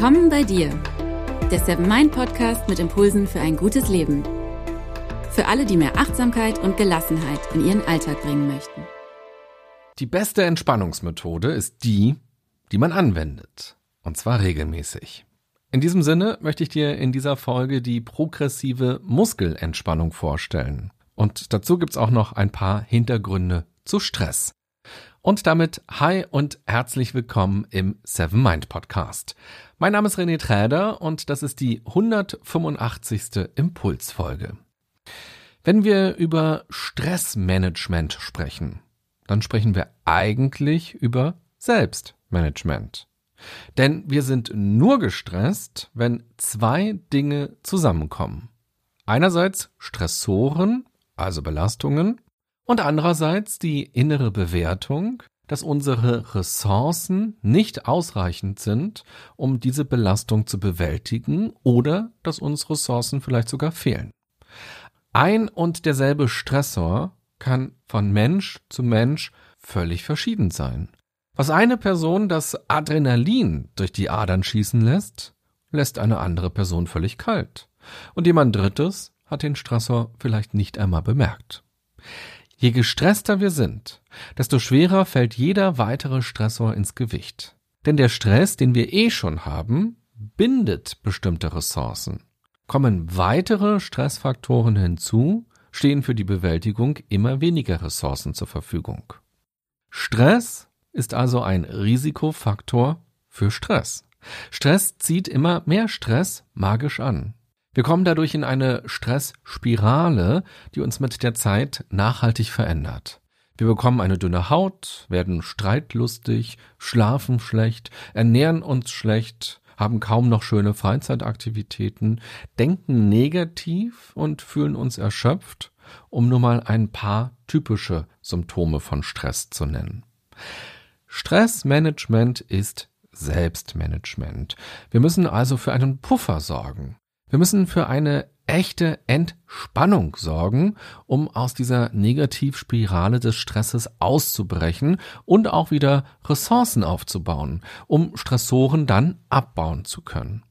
Willkommen bei dir, der Seven Mind Podcast mit Impulsen für ein gutes Leben. Für alle, die mehr Achtsamkeit und Gelassenheit in ihren Alltag bringen möchten. Die beste Entspannungsmethode ist die, die man anwendet. Und zwar regelmäßig. In diesem Sinne möchte ich dir in dieser Folge die progressive Muskelentspannung vorstellen. Und dazu gibt's auch noch ein paar Hintergründe zu Stress. Und damit hi und herzlich willkommen im Seven Mind Podcast. Mein Name ist René Träder und das ist die 185. Impulsfolge. Wenn wir über Stressmanagement sprechen, dann sprechen wir eigentlich über Selbstmanagement. Denn wir sind nur gestresst, wenn zwei Dinge zusammenkommen. Einerseits Stressoren, also Belastungen, und andererseits die innere Bewertung, dass unsere Ressourcen nicht ausreichend sind, um diese Belastung zu bewältigen oder dass uns Ressourcen vielleicht sogar fehlen. Ein und derselbe Stressor kann von Mensch zu Mensch völlig verschieden sein. Was eine Person das Adrenalin durch die Adern schießen lässt, lässt eine andere Person völlig kalt. Und jemand Drittes hat den Stressor vielleicht nicht einmal bemerkt. Je gestresster wir sind, desto schwerer fällt jeder weitere Stressor ins Gewicht. Denn der Stress, den wir eh schon haben, bindet bestimmte Ressourcen. Kommen weitere Stressfaktoren hinzu, stehen für die Bewältigung immer weniger Ressourcen zur Verfügung. Stress ist also ein Risikofaktor für Stress. Stress zieht immer mehr Stress magisch an. Wir kommen dadurch in eine Stressspirale, die uns mit der Zeit nachhaltig verändert. Wir bekommen eine dünne Haut, werden streitlustig, schlafen schlecht, ernähren uns schlecht, haben kaum noch schöne Freizeitaktivitäten, denken negativ und fühlen uns erschöpft, um nur mal ein paar typische Symptome von Stress zu nennen. Stressmanagement ist Selbstmanagement. Wir müssen also für einen Puffer sorgen. Wir müssen für eine echte Entspannung sorgen, um aus dieser Negativspirale des Stresses auszubrechen und auch wieder Ressourcen aufzubauen, um Stressoren dann abbauen zu können.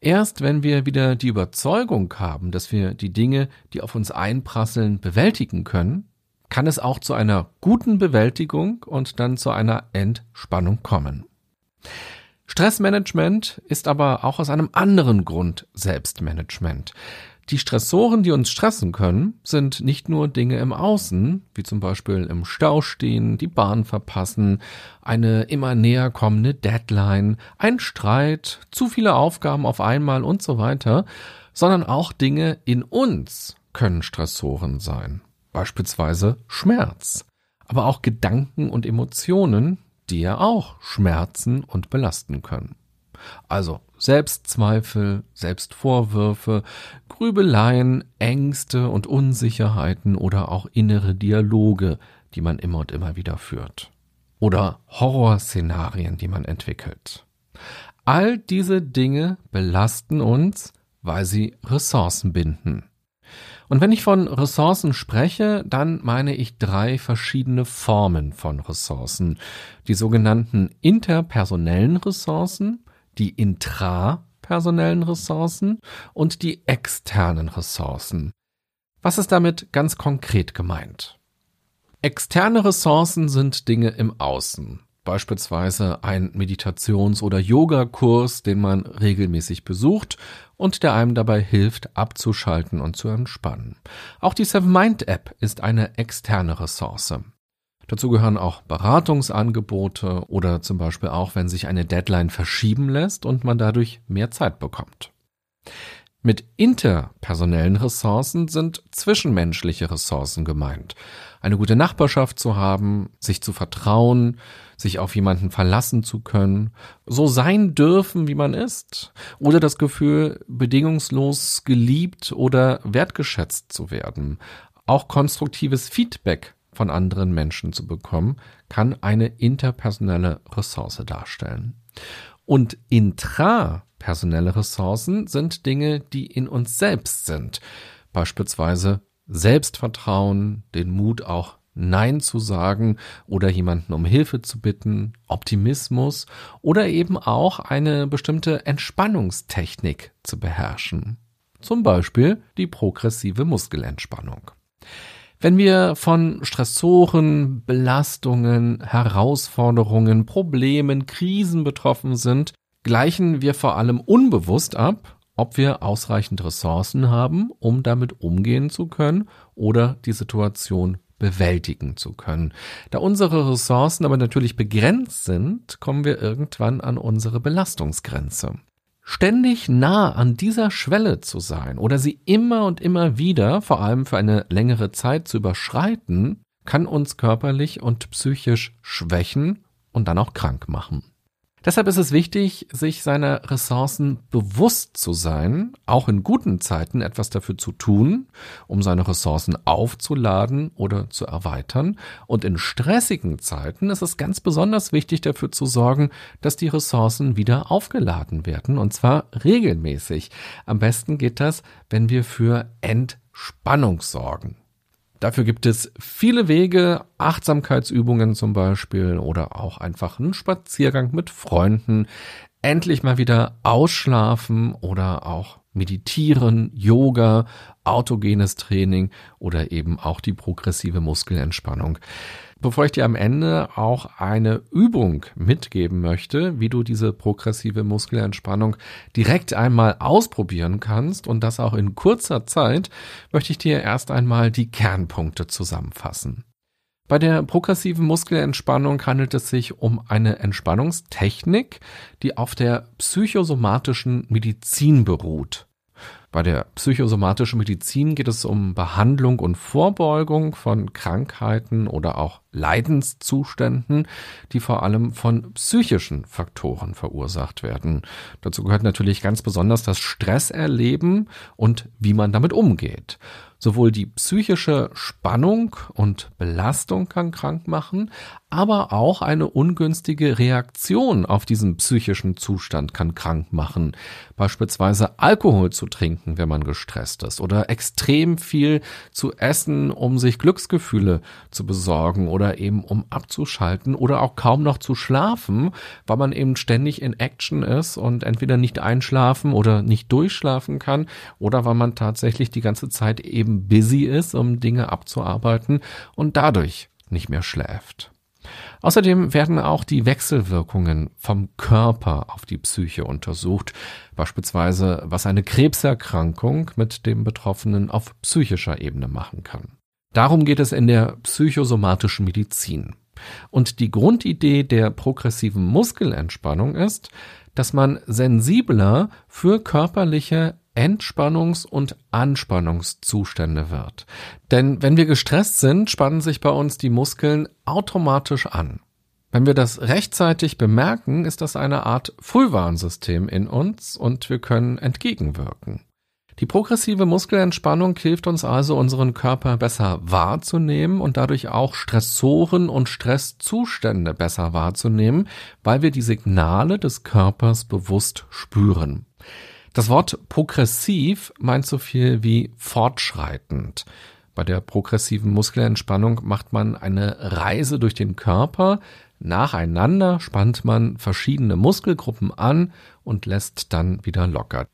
Erst wenn wir wieder die Überzeugung haben, dass wir die Dinge, die auf uns einprasseln, bewältigen können, kann es auch zu einer guten Bewältigung und dann zu einer Entspannung kommen. Stressmanagement ist aber auch aus einem anderen Grund Selbstmanagement. Die Stressoren, die uns stressen können, sind nicht nur Dinge im Außen, wie zum Beispiel im Stau stehen, die Bahn verpassen, eine immer näher kommende Deadline, ein Streit, zu viele Aufgaben auf einmal und so weiter, sondern auch Dinge in uns können Stressoren sein. Beispielsweise Schmerz, aber auch Gedanken und Emotionen, die ja auch schmerzen und belasten können. Also Selbstzweifel, Selbstvorwürfe, Grübeleien, Ängste und Unsicherheiten oder auch innere Dialoge, die man immer und immer wieder führt. Oder Horrorszenarien, die man entwickelt. All diese Dinge belasten uns, weil sie Ressourcen binden. Und wenn ich von Ressourcen spreche, dann meine ich drei verschiedene Formen von Ressourcen. Die sogenannten interpersonellen Ressourcen, die intrapersonellen Ressourcen und die externen Ressourcen. Was ist damit ganz konkret gemeint? Externe Ressourcen sind Dinge im Außen beispielsweise ein Meditations- oder Yogakurs, den man regelmäßig besucht und der einem dabei hilft, abzuschalten und zu entspannen. Auch die Seven Mind App ist eine externe Ressource. Dazu gehören auch Beratungsangebote oder zum Beispiel auch, wenn sich eine Deadline verschieben lässt und man dadurch mehr Zeit bekommt. Mit interpersonellen Ressourcen sind zwischenmenschliche Ressourcen gemeint. Eine gute Nachbarschaft zu haben, sich zu vertrauen, sich auf jemanden verlassen zu können, so sein dürfen, wie man ist, oder das Gefühl, bedingungslos geliebt oder wertgeschätzt zu werden. Auch konstruktives Feedback von anderen Menschen zu bekommen, kann eine interpersonelle Ressource darstellen. Und intrapersonelle Ressourcen sind Dinge, die in uns selbst sind. Beispielsweise Selbstvertrauen, den Mut auch Nein zu sagen oder jemanden um Hilfe zu bitten, Optimismus oder eben auch eine bestimmte Entspannungstechnik zu beherrschen. Zum Beispiel die progressive Muskelentspannung. Wenn wir von Stressoren, Belastungen, Herausforderungen, Problemen, Krisen betroffen sind, gleichen wir vor allem unbewusst ab, ob wir ausreichend Ressourcen haben, um damit umgehen zu können oder die Situation bewältigen zu können. Da unsere Ressourcen aber natürlich begrenzt sind, kommen wir irgendwann an unsere Belastungsgrenze. Ständig nah an dieser Schwelle zu sein oder sie immer und immer wieder, vor allem für eine längere Zeit zu überschreiten, kann uns körperlich und psychisch schwächen und dann auch krank machen. Deshalb ist es wichtig, sich seiner Ressourcen bewusst zu sein, auch in guten Zeiten etwas dafür zu tun, um seine Ressourcen aufzuladen oder zu erweitern. Und in stressigen Zeiten ist es ganz besonders wichtig dafür zu sorgen, dass die Ressourcen wieder aufgeladen werden, und zwar regelmäßig. Am besten geht das, wenn wir für Entspannung sorgen. Dafür gibt es viele Wege, Achtsamkeitsübungen zum Beispiel oder auch einfach einen Spaziergang mit Freunden, endlich mal wieder ausschlafen oder auch meditieren, Yoga, autogenes Training oder eben auch die progressive Muskelentspannung bevor ich dir am Ende auch eine Übung mitgeben möchte, wie du diese progressive Muskelentspannung direkt einmal ausprobieren kannst und das auch in kurzer Zeit, möchte ich dir erst einmal die Kernpunkte zusammenfassen. Bei der progressiven Muskelentspannung handelt es sich um eine Entspannungstechnik, die auf der psychosomatischen Medizin beruht. Bei der psychosomatischen Medizin geht es um Behandlung und Vorbeugung von Krankheiten oder auch Leidenszuständen, die vor allem von psychischen Faktoren verursacht werden. Dazu gehört natürlich ganz besonders das Stresserleben und wie man damit umgeht. Sowohl die psychische Spannung und Belastung kann krank machen, aber auch eine ungünstige Reaktion auf diesen psychischen Zustand kann krank machen. Beispielsweise Alkohol zu trinken, wenn man gestresst ist, oder extrem viel zu essen, um sich Glücksgefühle zu besorgen oder eben um abzuschalten oder auch kaum noch zu schlafen, weil man eben ständig in Action ist und entweder nicht einschlafen oder nicht durchschlafen kann oder weil man tatsächlich die ganze Zeit eben busy ist, um Dinge abzuarbeiten und dadurch nicht mehr schläft. Außerdem werden auch die Wechselwirkungen vom Körper auf die Psyche untersucht, beispielsweise was eine Krebserkrankung mit dem Betroffenen auf psychischer Ebene machen kann. Darum geht es in der psychosomatischen Medizin. Und die Grundidee der progressiven Muskelentspannung ist, dass man sensibler für körperliche Entspannungs- und Anspannungszustände wird. Denn wenn wir gestresst sind, spannen sich bei uns die Muskeln automatisch an. Wenn wir das rechtzeitig bemerken, ist das eine Art Frühwarnsystem in uns und wir können entgegenwirken. Die progressive Muskelentspannung hilft uns also, unseren Körper besser wahrzunehmen und dadurch auch Stressoren und Stresszustände besser wahrzunehmen, weil wir die Signale des Körpers bewusst spüren. Das Wort progressiv meint so viel wie fortschreitend. Bei der progressiven Muskelentspannung macht man eine Reise durch den Körper. Nacheinander spannt man verschiedene Muskelgruppen an und lässt dann wieder locker.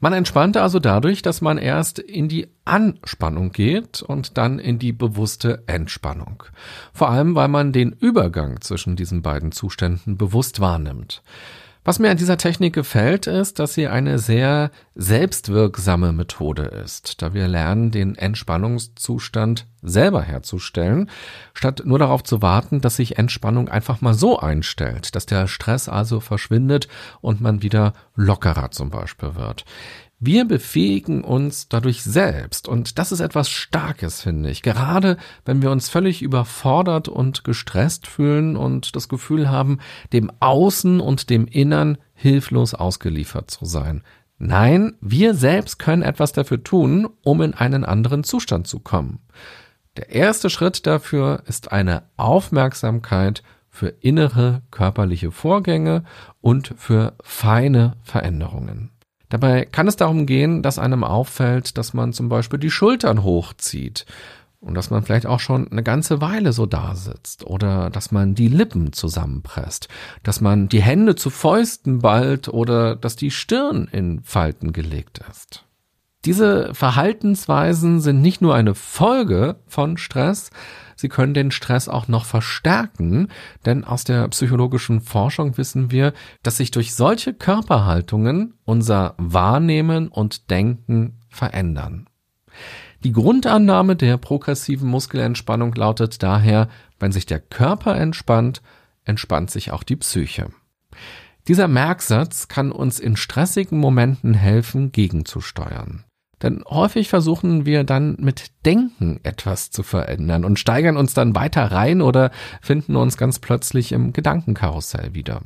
Man entspannt also dadurch, dass man erst in die Anspannung geht und dann in die bewusste Entspannung. Vor allem, weil man den Übergang zwischen diesen beiden Zuständen bewusst wahrnimmt. Was mir an dieser Technik gefällt, ist, dass sie eine sehr selbstwirksame Methode ist, da wir lernen, den Entspannungszustand selber herzustellen, statt nur darauf zu warten, dass sich Entspannung einfach mal so einstellt, dass der Stress also verschwindet und man wieder lockerer zum Beispiel wird. Wir befähigen uns dadurch selbst und das ist etwas Starkes, finde ich. Gerade wenn wir uns völlig überfordert und gestresst fühlen und das Gefühl haben, dem Außen und dem Innern hilflos ausgeliefert zu sein. Nein, wir selbst können etwas dafür tun, um in einen anderen Zustand zu kommen. Der erste Schritt dafür ist eine Aufmerksamkeit für innere körperliche Vorgänge und für feine Veränderungen. Dabei kann es darum gehen, dass einem auffällt, dass man zum Beispiel die Schultern hochzieht und dass man vielleicht auch schon eine ganze Weile so da sitzt oder dass man die Lippen zusammenpresst, dass man die Hände zu Fäusten ballt oder dass die Stirn in Falten gelegt ist. Diese Verhaltensweisen sind nicht nur eine Folge von Stress, sie können den Stress auch noch verstärken, denn aus der psychologischen Forschung wissen wir, dass sich durch solche Körperhaltungen unser Wahrnehmen und Denken verändern. Die Grundannahme der progressiven Muskelentspannung lautet daher, wenn sich der Körper entspannt, entspannt sich auch die Psyche. Dieser Merksatz kann uns in stressigen Momenten helfen, gegenzusteuern. Denn häufig versuchen wir dann mit Denken etwas zu verändern und steigern uns dann weiter rein oder finden uns ganz plötzlich im Gedankenkarussell wieder.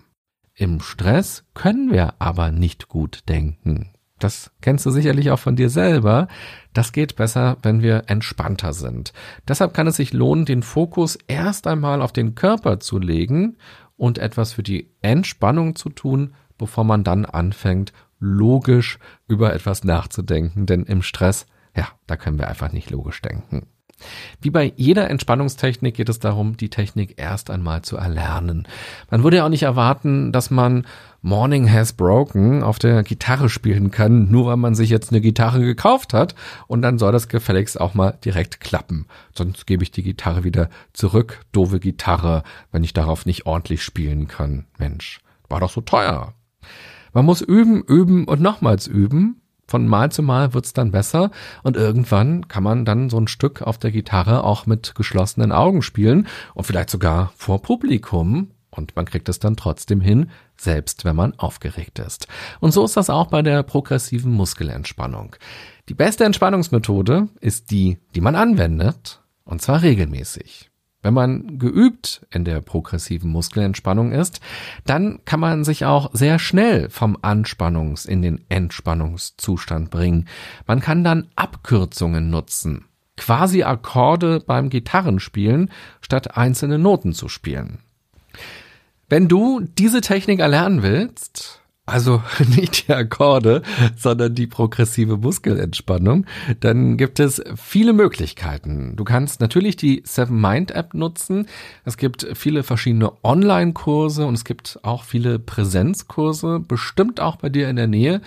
Im Stress können wir aber nicht gut denken. Das kennst du sicherlich auch von dir selber. Das geht besser, wenn wir entspannter sind. Deshalb kann es sich lohnen, den Fokus erst einmal auf den Körper zu legen und etwas für die Entspannung zu tun, bevor man dann anfängt, logisch über etwas nachzudenken. Denn im Stress, ja, da können wir einfach nicht logisch denken. Wie bei jeder Entspannungstechnik geht es darum, die Technik erst einmal zu erlernen. Man würde ja auch nicht erwarten, dass man Morning Has Broken auf der Gitarre spielen kann, nur weil man sich jetzt eine Gitarre gekauft hat und dann soll das gefälligst auch mal direkt klappen. Sonst gebe ich die Gitarre wieder zurück, doofe Gitarre, wenn ich darauf nicht ordentlich spielen kann. Mensch, war doch so teuer. Man muss üben, üben und nochmals üben, von Mal zu Mal wird's dann besser und irgendwann kann man dann so ein Stück auf der Gitarre auch mit geschlossenen Augen spielen und vielleicht sogar vor Publikum und man kriegt es dann trotzdem hin, selbst wenn man aufgeregt ist. Und so ist das auch bei der progressiven Muskelentspannung. Die beste Entspannungsmethode ist die, die man anwendet, und zwar regelmäßig. Wenn man geübt in der progressiven Muskelentspannung ist, dann kann man sich auch sehr schnell vom Anspannungs- in den Entspannungszustand bringen. Man kann dann Abkürzungen nutzen, quasi Akkorde beim Gitarrenspielen, statt einzelne Noten zu spielen. Wenn du diese Technik erlernen willst, also nicht die Akkorde, sondern die progressive Muskelentspannung, dann gibt es viele Möglichkeiten. Du kannst natürlich die Seven Mind App nutzen. Es gibt viele verschiedene Online-Kurse und es gibt auch viele Präsenzkurse, bestimmt auch bei dir in der Nähe.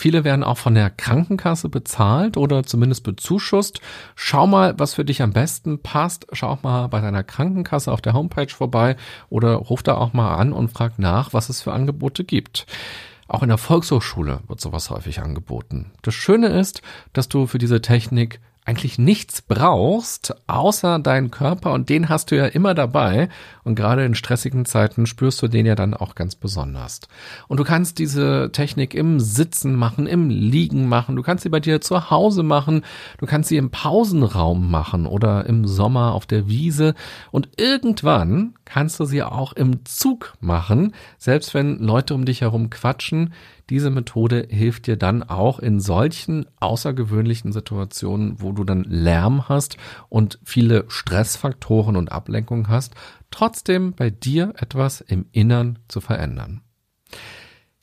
Viele werden auch von der Krankenkasse bezahlt oder zumindest bezuschusst. Schau mal, was für dich am besten passt. Schau auch mal bei deiner Krankenkasse auf der Homepage vorbei oder ruf da auch mal an und frag nach, was es für Angebote gibt. Auch in der Volkshochschule wird sowas häufig angeboten. Das Schöne ist, dass du für diese Technik eigentlich nichts brauchst, außer deinen Körper und den hast du ja immer dabei. Und gerade in stressigen Zeiten spürst du den ja dann auch ganz besonders. Und du kannst diese Technik im Sitzen machen, im Liegen machen, du kannst sie bei dir zu Hause machen, du kannst sie im Pausenraum machen oder im Sommer auf der Wiese. Und irgendwann kannst du sie auch im Zug machen, selbst wenn Leute um dich herum quatschen, diese Methode hilft dir dann auch in solchen außergewöhnlichen Situationen, wo du dann Lärm hast und viele Stressfaktoren und Ablenkungen hast, trotzdem bei dir etwas im Innern zu verändern.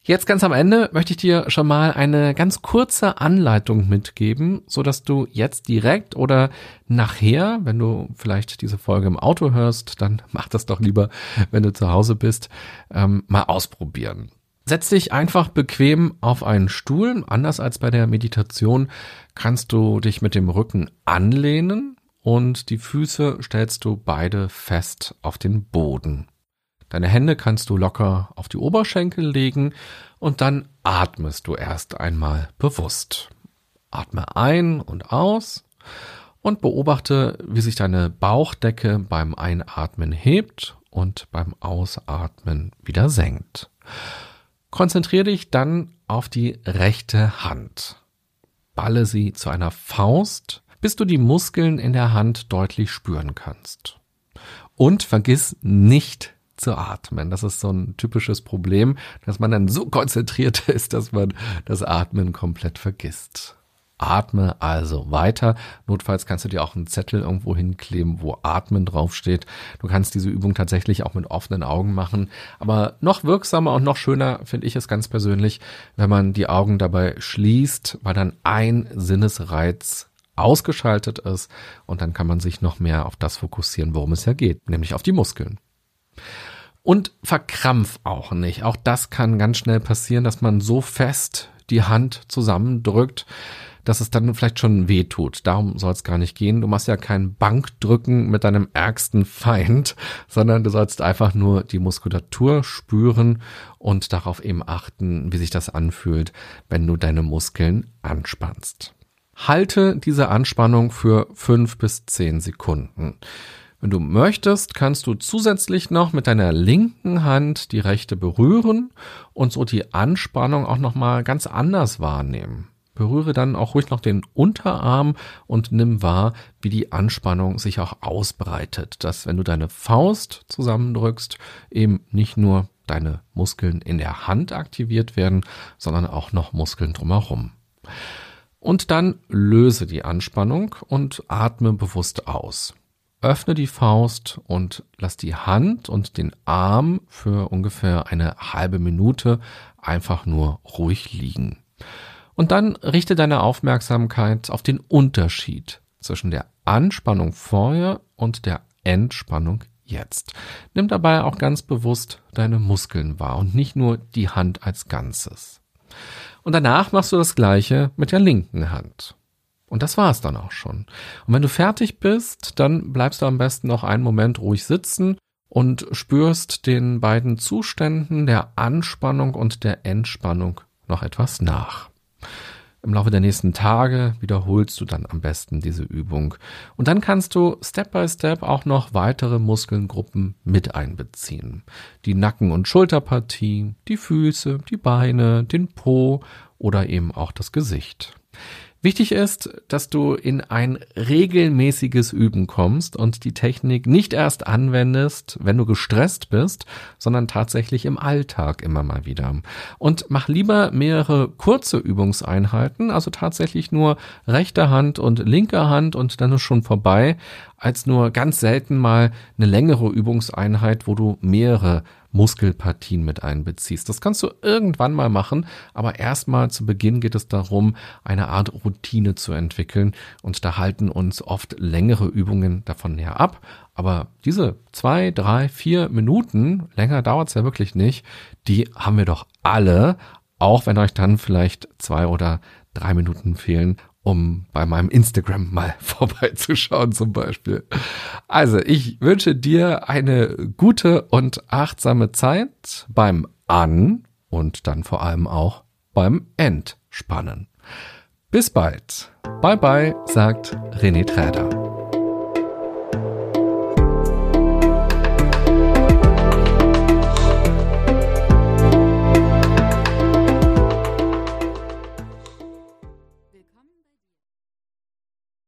Jetzt ganz am Ende möchte ich dir schon mal eine ganz kurze Anleitung mitgeben, so dass du jetzt direkt oder nachher, wenn du vielleicht diese Folge im Auto hörst, dann mach das doch lieber, wenn du zu Hause bist, ähm, mal ausprobieren. Setz dich einfach bequem auf einen Stuhl. Anders als bei der Meditation kannst du dich mit dem Rücken anlehnen und die Füße stellst du beide fest auf den Boden. Deine Hände kannst du locker auf die Oberschenkel legen und dann atmest du erst einmal bewusst. Atme ein und aus und beobachte, wie sich deine Bauchdecke beim Einatmen hebt und beim Ausatmen wieder senkt. Konzentriere dich dann auf die rechte Hand. Balle sie zu einer Faust, bis du die Muskeln in der Hand deutlich spüren kannst. Und vergiss nicht zu atmen. Das ist so ein typisches Problem, dass man dann so konzentriert ist, dass man das Atmen komplett vergisst. Atme also weiter. Notfalls kannst du dir auch einen Zettel irgendwo hinkleben, wo Atmen draufsteht. Du kannst diese Übung tatsächlich auch mit offenen Augen machen. Aber noch wirksamer und noch schöner finde ich es ganz persönlich, wenn man die Augen dabei schließt, weil dann ein Sinnesreiz ausgeschaltet ist und dann kann man sich noch mehr auf das fokussieren, worum es ja geht, nämlich auf die Muskeln. Und verkrampf auch nicht. Auch das kann ganz schnell passieren, dass man so fest die Hand zusammendrückt, dass es dann vielleicht schon weh tut. Darum soll es gar nicht gehen. Du machst ja kein Bankdrücken mit deinem ärgsten Feind, sondern du sollst einfach nur die Muskulatur spüren und darauf eben achten, wie sich das anfühlt, wenn du deine Muskeln anspannst. Halte diese Anspannung für fünf bis zehn Sekunden. Wenn du möchtest, kannst du zusätzlich noch mit deiner linken Hand die rechte berühren und so die Anspannung auch noch mal ganz anders wahrnehmen. Berühre dann auch ruhig noch den Unterarm und nimm wahr, wie die Anspannung sich auch ausbreitet. Dass, wenn du deine Faust zusammendrückst, eben nicht nur deine Muskeln in der Hand aktiviert werden, sondern auch noch Muskeln drumherum. Und dann löse die Anspannung und atme bewusst aus. Öffne die Faust und lass die Hand und den Arm für ungefähr eine halbe Minute einfach nur ruhig liegen. Und dann richte deine Aufmerksamkeit auf den Unterschied zwischen der Anspannung vorher und der Entspannung jetzt. Nimm dabei auch ganz bewusst deine Muskeln wahr und nicht nur die Hand als Ganzes. Und danach machst du das gleiche mit der linken Hand. Und das war's dann auch schon. Und wenn du fertig bist, dann bleibst du am besten noch einen Moment ruhig sitzen und spürst den beiden Zuständen der Anspannung und der Entspannung noch etwas nach. Im Laufe der nächsten Tage wiederholst du dann am besten diese Übung. Und dann kannst du Step by Step auch noch weitere Muskelgruppen mit einbeziehen. Die Nacken- und Schulterpartie, die Füße, die Beine, den Po oder eben auch das Gesicht. Wichtig ist, dass du in ein regelmäßiges Üben kommst und die Technik nicht erst anwendest, wenn du gestresst bist, sondern tatsächlich im Alltag immer mal wieder. Und mach lieber mehrere kurze Übungseinheiten, also tatsächlich nur rechte Hand und linke Hand und dann ist schon vorbei, als nur ganz selten mal eine längere Übungseinheit, wo du mehrere Muskelpartien mit einbeziehst. Das kannst du irgendwann mal machen, aber erstmal zu Beginn geht es darum, eine Art Routine zu entwickeln und da halten uns oft längere Übungen davon näher ab. Aber diese zwei, drei, vier Minuten, länger dauert es ja wirklich nicht, die haben wir doch alle, auch wenn euch dann vielleicht zwei oder drei Minuten fehlen, um bei meinem Instagram mal vorbeizuschauen zum Beispiel. Also ich wünsche dir eine gute und achtsame Zeit beim An und dann vor allem auch beim Entspannen. Bis bald. Bye bye, sagt René Träder.